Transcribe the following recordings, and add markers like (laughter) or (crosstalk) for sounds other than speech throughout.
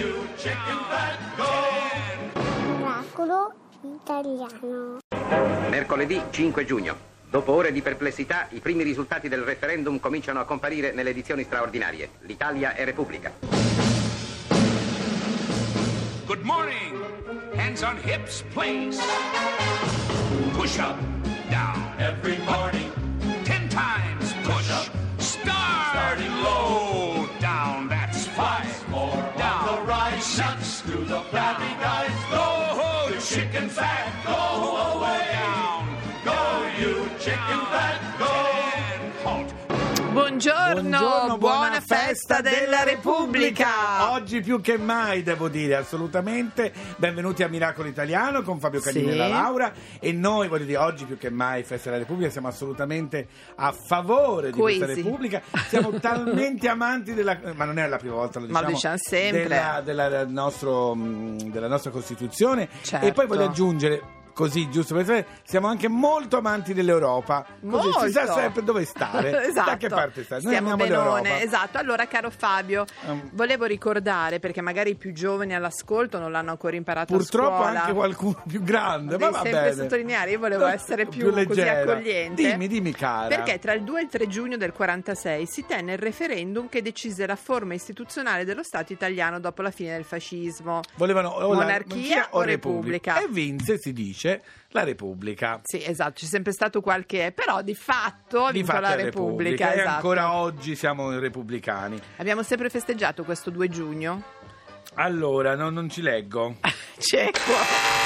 you chicken fat, go! Miracolo italiano. Mercoledì 5 giugno. Dopo ore di perplessità, i primi risultati del referendum cominciano a comparire nelle edizioni straordinarie. L'Italia è Repubblica. Good morning. Hands on hips, please. Push up, down. Every morning, Ten times shucks to the flabby guys, go! The chicken fat, go away! Down. Go, you chicken fat, go! Buongiorno, Buongiorno, buona, festa della Repubblica. Oggi più che mai, devo dire, assolutamente. Benvenuti a Miracolo Italiano con Fabio Canini e la Laura. E noi, voglio dire, oggi più che mai, Festa della Repubblica, siamo assolutamente a favore di questa. Repubblica. Siamo (laughs) talmente amanti della. Ma non è la prima volta, lo Ma diciamo. lo diciamo sempre. Della, della- del nostro, mh, della nostra Costituzione. Certo. E poi voglio aggiungere. Così, giusto per sapere, siamo anche molto amanti dell'Europa. Così si sa Molto. sempre dove stare. (laughs) esatto. Da che parte stare? Noi amiamo benone. Esatto. Allora, caro Fabio, Um. volevo ricordare, perché magari i più giovani all'ascolto non l'hanno ancora imparato Purtroppo anche qualcuno più grande, ma va sempre bene. sottolineare, io volevo (laughs) essere più, così leggera. accogliente. Dimmi, dimmi cara. Perché tra il 2 e il 3 giugno del 46 si tenne il referendum che decise la forma istituzionale dello Stato italiano dopo la fine del fascismo. volevano o monarchia o repubblica? E vinse, si dice, la Repubblica. Sì, esatto, c'è sempre stato qualche, però di fatto ha Di vinto fatto la Repubblica. E esatto. ancora oggi siamo repubblicani. Abbiamo sempre festeggiato questo 2 giugno. Allora, no, non ci leggo. (laughs) Cieco.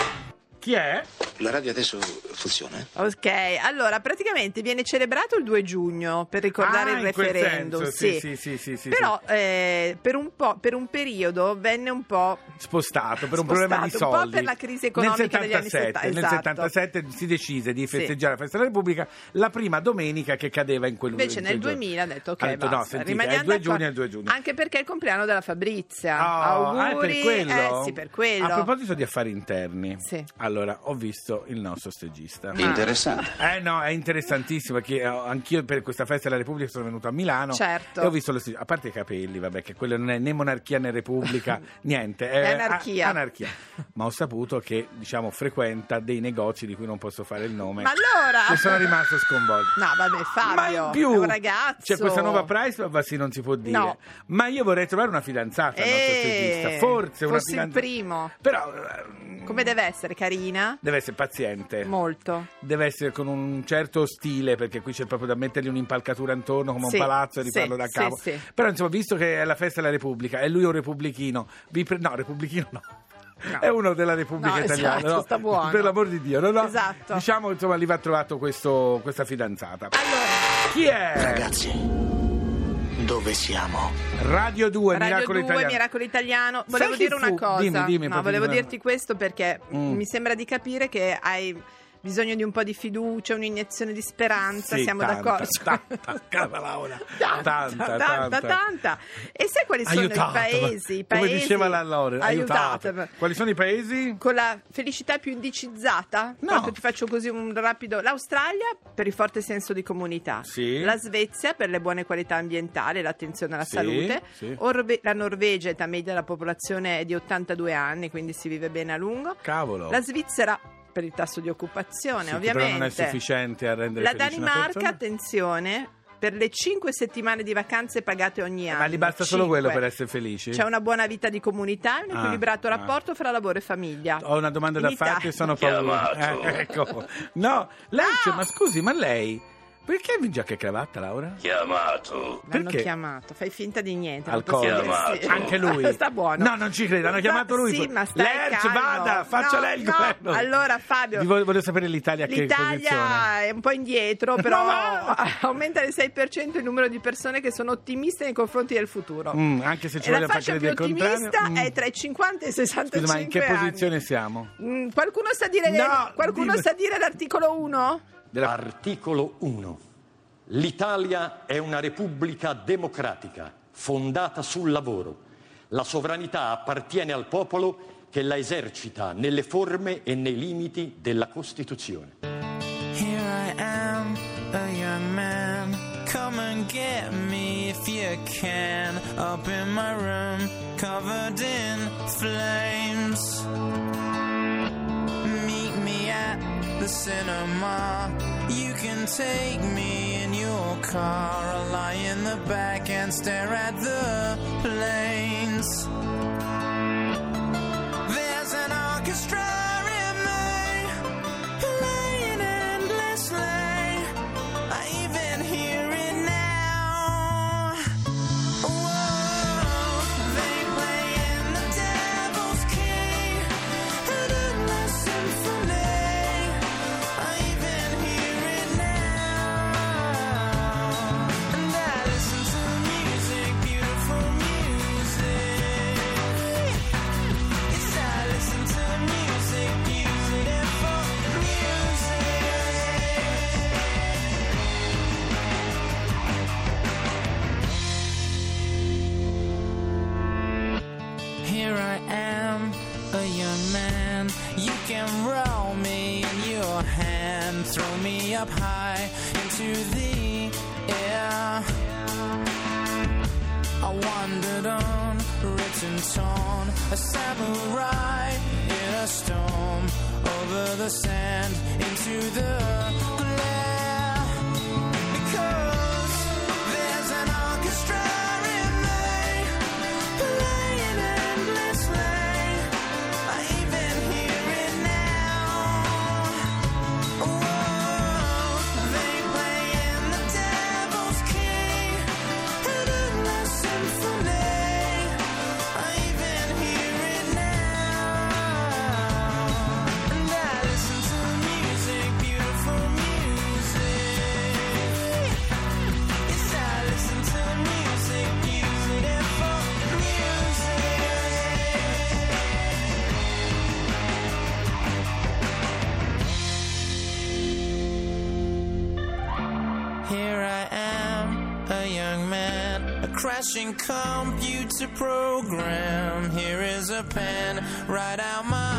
Chi è? La radio adesso funziona? eh? Ok, allora praticamente viene celebrato il 2 giugno per ricordare Ah, il in quel referendum. senso, sì, sì, sì, sì, sì, Però eh, per, un po', per un periodo venne un po'. Spostato per un Spostato, problema di un po' soldi. per la crisi economica nel degli anni 77, 70, Nel esatto. 77 si decise di Sì. festeggiare la festa della Repubblica la prima domenica che cadeva in quel Invece in nel quel giorno. 2000 ha detto ok, Ha detto, no, basta, sentite, rimaniamo il 2 d'accordo. giugno, è il 2 giugno. Anche perché è il compleanno della Fabrizia. Oh, ah, è Auguri. per quello? Eh sì, per quello. A proposito di affari interni, Sì. allora ho visto il nostro stagista. Ah. Interessante. Eh no, è interessantissimo perché eh, anch'io per questa festa della Repubblica sono venuto a Milano Certo. e ho visto lo stesso, a parte i capelli, vabbè, che quello non è né monarchia né repubblica, (laughs) niente, È a- anarchia. anarchia. Ma ho saputo che, diciamo, frequenta dei negozi di cui non posso fare il nome. Ma allora? E sono rimasto sconvolto. No, vabbè, Fabio. Ma in più è un ragazzo. c'è questa nuova privacy non si può dire. No. Ma io vorrei trovare una fidanzata al nostro Eh, stagista. Forse una fossi il fidanzata. primo. Però eh, Come deve essere? Carina? deve essere paziente. Molto. Deve essere con un certo stile, perché qui c'è proprio da mettergli un'impalcatura intorno come Sì, un palazzo e sì, rifarlo da sì, capo. sì. Però insomma, visto che è la festa della Repubblica e lui è un repubblichino, vi pre- no, repubblichino no. No. È uno della Repubblica No, Italiana, esatto, no? sta buono. per l'amor di Dio, no, no? Esatto. Diciamo, insomma, gli va trovato questo- questa fidanzata. Allora, Chi è? Ragazzi, dove siamo? Radio 2, Radio Miracolo 2, Italiano. Miracolo Italiano. Volevo dire una fu? cosa. Dimmi, dimmi, no, volevo dirti questo perché Mm. mi sembra di capire che hai bisogno di un po' di fiducia, un'iniezione di speranza. Sì, Siamo tanta, d'accordo? tanta, cara Laura. (laughs) Tanta, Tanta, tanta, tanta. E sai quali sono Aiutatemi. i paesi? I Come diceva la Laura, aiutatemi. Quali sono i paesi? Con la felicità più indicizzata? No. Proprio ti faccio così un rapido. L'Australia per il forte senso di comunità. Sì. La Svezia per le buone qualità ambientali l'attenzione alla Sì, salute. sì. Orve- la Norvegia, età media della popolazione è di 82 anni, quindi si vive bene a lungo. Cavolo. La Svizzera per il tasso di occupazione, Sì, che ovviamente. però non è sufficiente a rendere La Danimarca, attenzione, per le 5 settimane di vacanze pagate ogni anno. Ma gli basta solo Cinque. quello per essere felici? C'è una buona vita di comunità e un Ah, equilibrato ah. rapporto fra lavoro e famiglia. Ho una domanda In da Italia- farti e sono paura. Eh, ecco. No, lei c'è, ma scusi, ma lei perché in giacca e cravatta, Laura? Chiamato. L'hanno perché? chiamato, fai finta di niente. Al collo. sì. Anche lui. (laughs) Sta buono. No, non ci credo, hanno chiamato lui. Sì, ma stai Lerch, calmo. vada, faccia No, lei il no. governo. Allora, Fabio. Vi voglio, voglio sapere l'Italia che posizione. L'Italia è un po' indietro, (laughs) però va! aumenta del 6% il numero di persone che sono ottimiste nei confronti del futuro. Mm, anche se ci far fascia più ottimista. Mm. è tra i 50 e i 65 Scusa, ma in che anni. posizione siamo? Mm, qualcuno sa dire, No, qualcuno sa dire l'articolo 1? Articolo 1. L'Italia è una repubblica democratica fondata sul lavoro. La sovranità appartiene al popolo che la esercita nelle forme e nei limiti della Costituzione. Here I am, a young man. Come and get me if you can. Up in my room, covered in flames. The cinema. You can take me in your car. I'll lie in the back and stare at the planes. There's an orchestra man. You can roll me in your hand, throw me up high into the air. I wandered on, written torn, a samurai in a storm, over the sand, into the crashing computer program. Here is a pen, write out my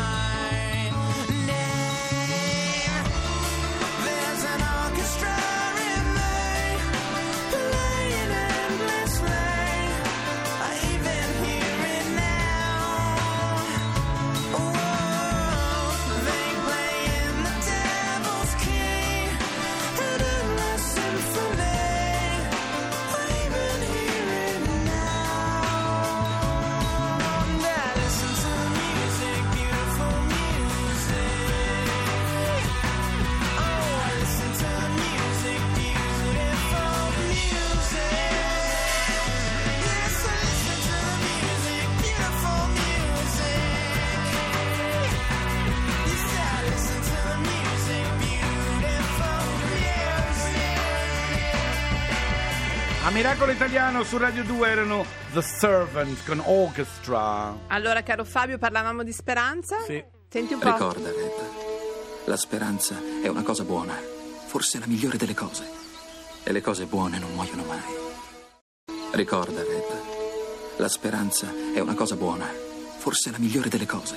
Miracolo Italiano su Radio 2 erano The Servant con Orchestra. Allora, caro Fabio, parlavamo di speranza? Sì. Senti un po'. Ricorda, Red, la speranza è una cosa buona, forse la migliore delle cose. E le cose buone non muoiono mai. Ricorda, Red, la speranza è una cosa buona, forse la migliore delle cose.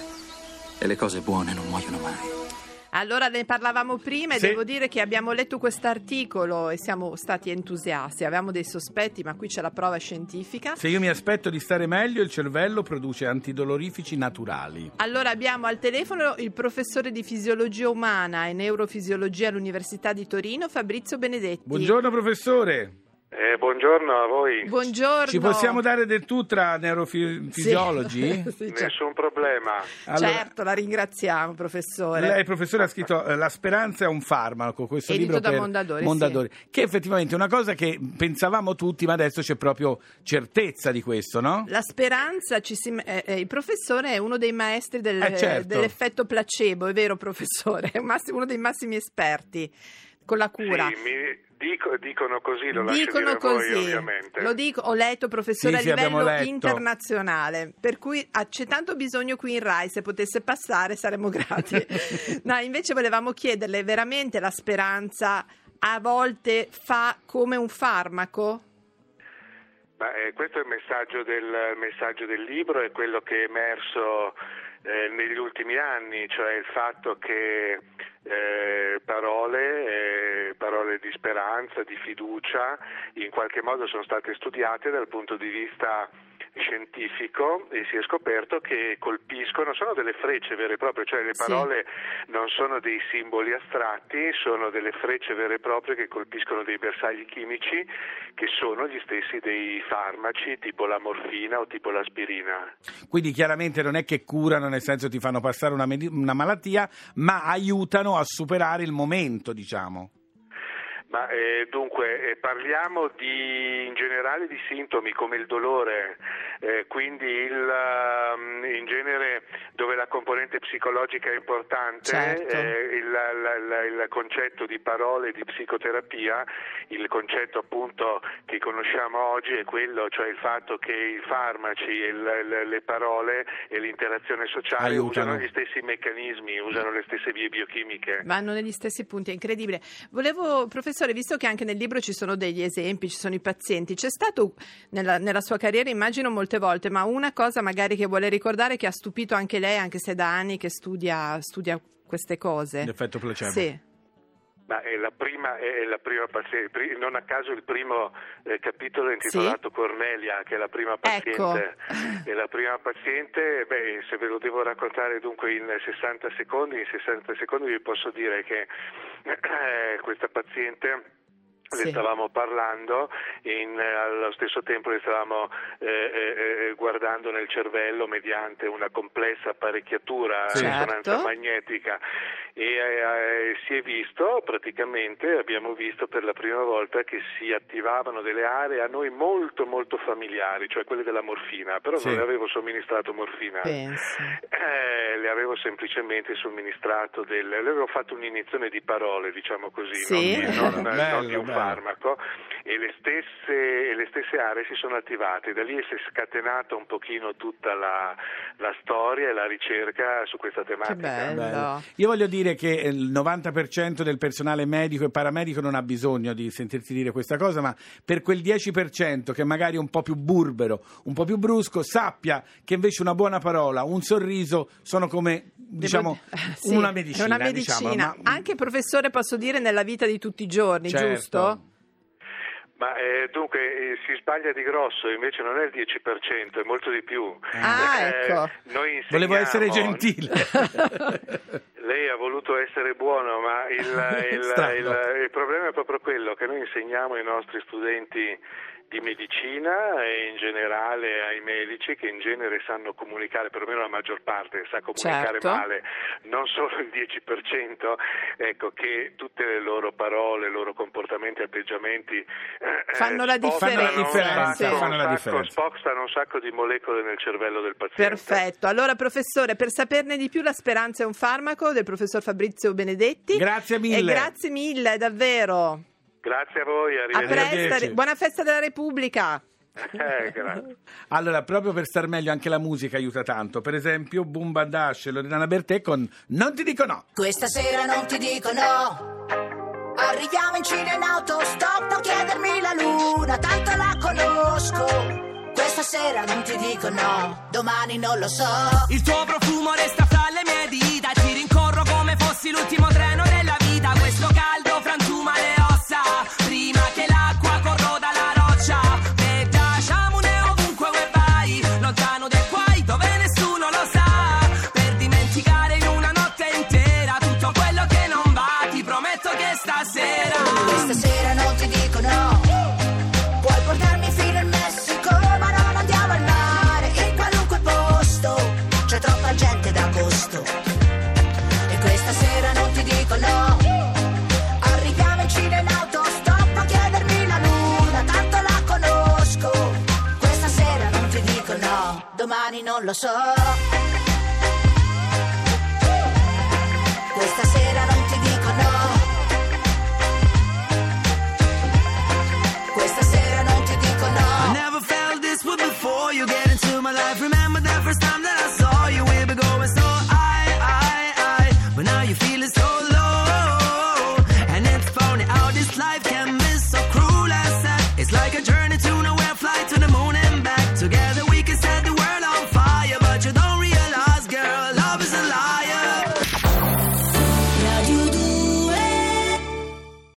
E le cose buone non muoiono mai. Allora ne parlavamo prima e Sì. devo dire che abbiamo letto quest'articolo e siamo stati entusiasti. Avevamo dei sospetti, ma qui c'è la prova scientifica. Se io mi aspetto di stare meglio, il cervello produce antidolorifici naturali. Allora abbiamo al telefono il professore di fisiologia umana e neurofisiologia all'Università di Torino, Fabrizio Benedetti. Buongiorno professore. Eh, buongiorno a voi. Buongiorno. Ci possiamo dare del tu tra neurofisiologi? (laughs) Sì, certo. Nessun problema. Allora, certo, la ringraziamo, professore. Lei, professore, ha scritto eh, La speranza è un farmaco, questo Edito libro da per Mondadori, che effettivamente è una cosa che pensavamo tutti, ma adesso c'è proprio certezza di questo, no? La speranza, ci si- eh, eh, il professore è uno dei maestri del- Eh, certo. dell'effetto placebo, è vero professore? (laughs) È uno dei massimi esperti con la cura. Sì, mi dico- dicono così, lo Dicono dire a voi così, ovviamente. lo dico, ho letto professore Sì, sì, a abbiamo livello internazionale, per cui ah, c'è tanto bisogno qui in Rai, se potesse passare saremmo (laughs) grati. no, invece volevamo chiederle veramente la speranza a volte fa come un farmaco? Ma, eh, questo è il messaggio del, il messaggio del libro, è quello che è emerso eh, negli ultimi anni, cioè il fatto che eh, parole, eh, parole di speranza, di fiducia, in qualche modo sono state studiate dal punto di vista scientifico e si è scoperto che colpiscono, sono delle frecce vere e proprie, cioè le Sì. parole non sono dei simboli astratti, sono delle frecce vere e proprie che colpiscono dei bersagli chimici che sono gli stessi dei farmaci tipo la morfina o tipo l'aspirina. Quindi chiaramente non è che curano, nel senso ti fanno passare una, medi- una malattia, ma aiutano a superare il momento, diciamo. Ma eh, dunque eh, parliamo di, in generale di sintomi come il dolore, eh, quindi il, um, in genere dove la componente psicologica è importante, Certo. eh, il, la- il concetto di parole di psicoterapia, il concetto appunto che conosciamo oggi è quello, cioè il fatto che i farmaci, il- le- le parole e l'interazione sociale Aiutano. usano gli stessi meccanismi, usano le stesse vie biochimiche. Vanno negli stessi punti, è incredibile. Volevo, professore, visto che anche nel libro ci sono degli esempi, ci sono i pazienti, c'è stato nella, nella sua carriera, immagino molte volte, ma una cosa magari che vuole ricordare che ha stupito anche lei, anche se da anni che studia, studia queste cose. L'effetto placebo. Sì. Ma è la prima, è la prima paziente, non a caso il primo eh, capitolo è intitolato Cornelia, che è la prima paziente. (laughs) Ecco. La prima paziente, beh, se ve lo devo raccontare dunque in 60 secondi, in 60 secondi vi posso dire che eh, (clears throat) questa paziente Sì. le stavamo parlando in- eh, allo stesso tempo le stavamo eh, eh, eh, guardando nel cervello mediante una complessa apparecchiatura a Sì. risonanza Certo. magnetica e eh, eh, si è visto praticamente, abbiamo visto per la prima volta che si attivavano delle aree a noi molto molto familiari, cioè quelle della morfina, però Sì. non le avevo somministrato morfina. Eh, le avevo semplicemente somministrato del, le avevo fatto un'iniezione di parole, diciamo così, Sì. non, non- (laughs) non bello. Farmaco, e le stesse, le stesse aree si sono attivate. Da lì si è scatenata un pochino tutta la, la storia e la ricerca su questa tematica. Che bello. Bello. Io voglio dire che il 90% del personale medico e paramedico non ha bisogno di sentirti dire questa cosa, ma per quel 10% che magari è un po' più burbero, un po' più brusco, sappia che invece una buona parola, un sorriso sono come diciamo Devo- (laughs) sì, una medicina. È una diciamo, medicina. ma- Anche professore, posso dire, nella vita di tutti i giorni, Certo. giusto? Ma eh, dunque eh, si sbaglia di grosso, invece non è il 10%, è molto di più. Ah, Eh, ecco. Noi Volevo essere insegniamo- gentile. (laughs) Lei ha voluto essere buono, ma il, il- il- il problema è proprio quello che noi insegniamo ai nostri studenti di medicina e in generale ai medici che in genere sanno comunicare, perlomeno la maggior parte sa comunicare Certo. male, non solo il 10%, ecco che tutte le loro parole, i loro comportamenti, atteggiamenti eh, Fanno la spostano differenza, fanno la un sacco- differenza. spostano un sacco di molecole nel cervello del paziente. Perfetto. Allora, professore, per saperne di più, La speranza è un farmaco del professor Fabrizio Benedetti. Grazie E mille. grazie mille, davvero. Grazie a voi, A arrivederci. presto, Arrivederci. buona festa della Repubblica. Eh, grazie. (laughs) Allora, proprio per star meglio anche la musica aiuta tanto. Per esempio, Boom Bandash e Loredana Bertè con Non ti dico no. Questa sera non ti dico no. Arriviamo in Cina in autostop, non chiedermi la luna, tanto la conosco. Questa sera non ti dico no, domani non lo so. Il tuo profumo resta fra le mie dita Ti rincorro come fossi l'ultimo treno della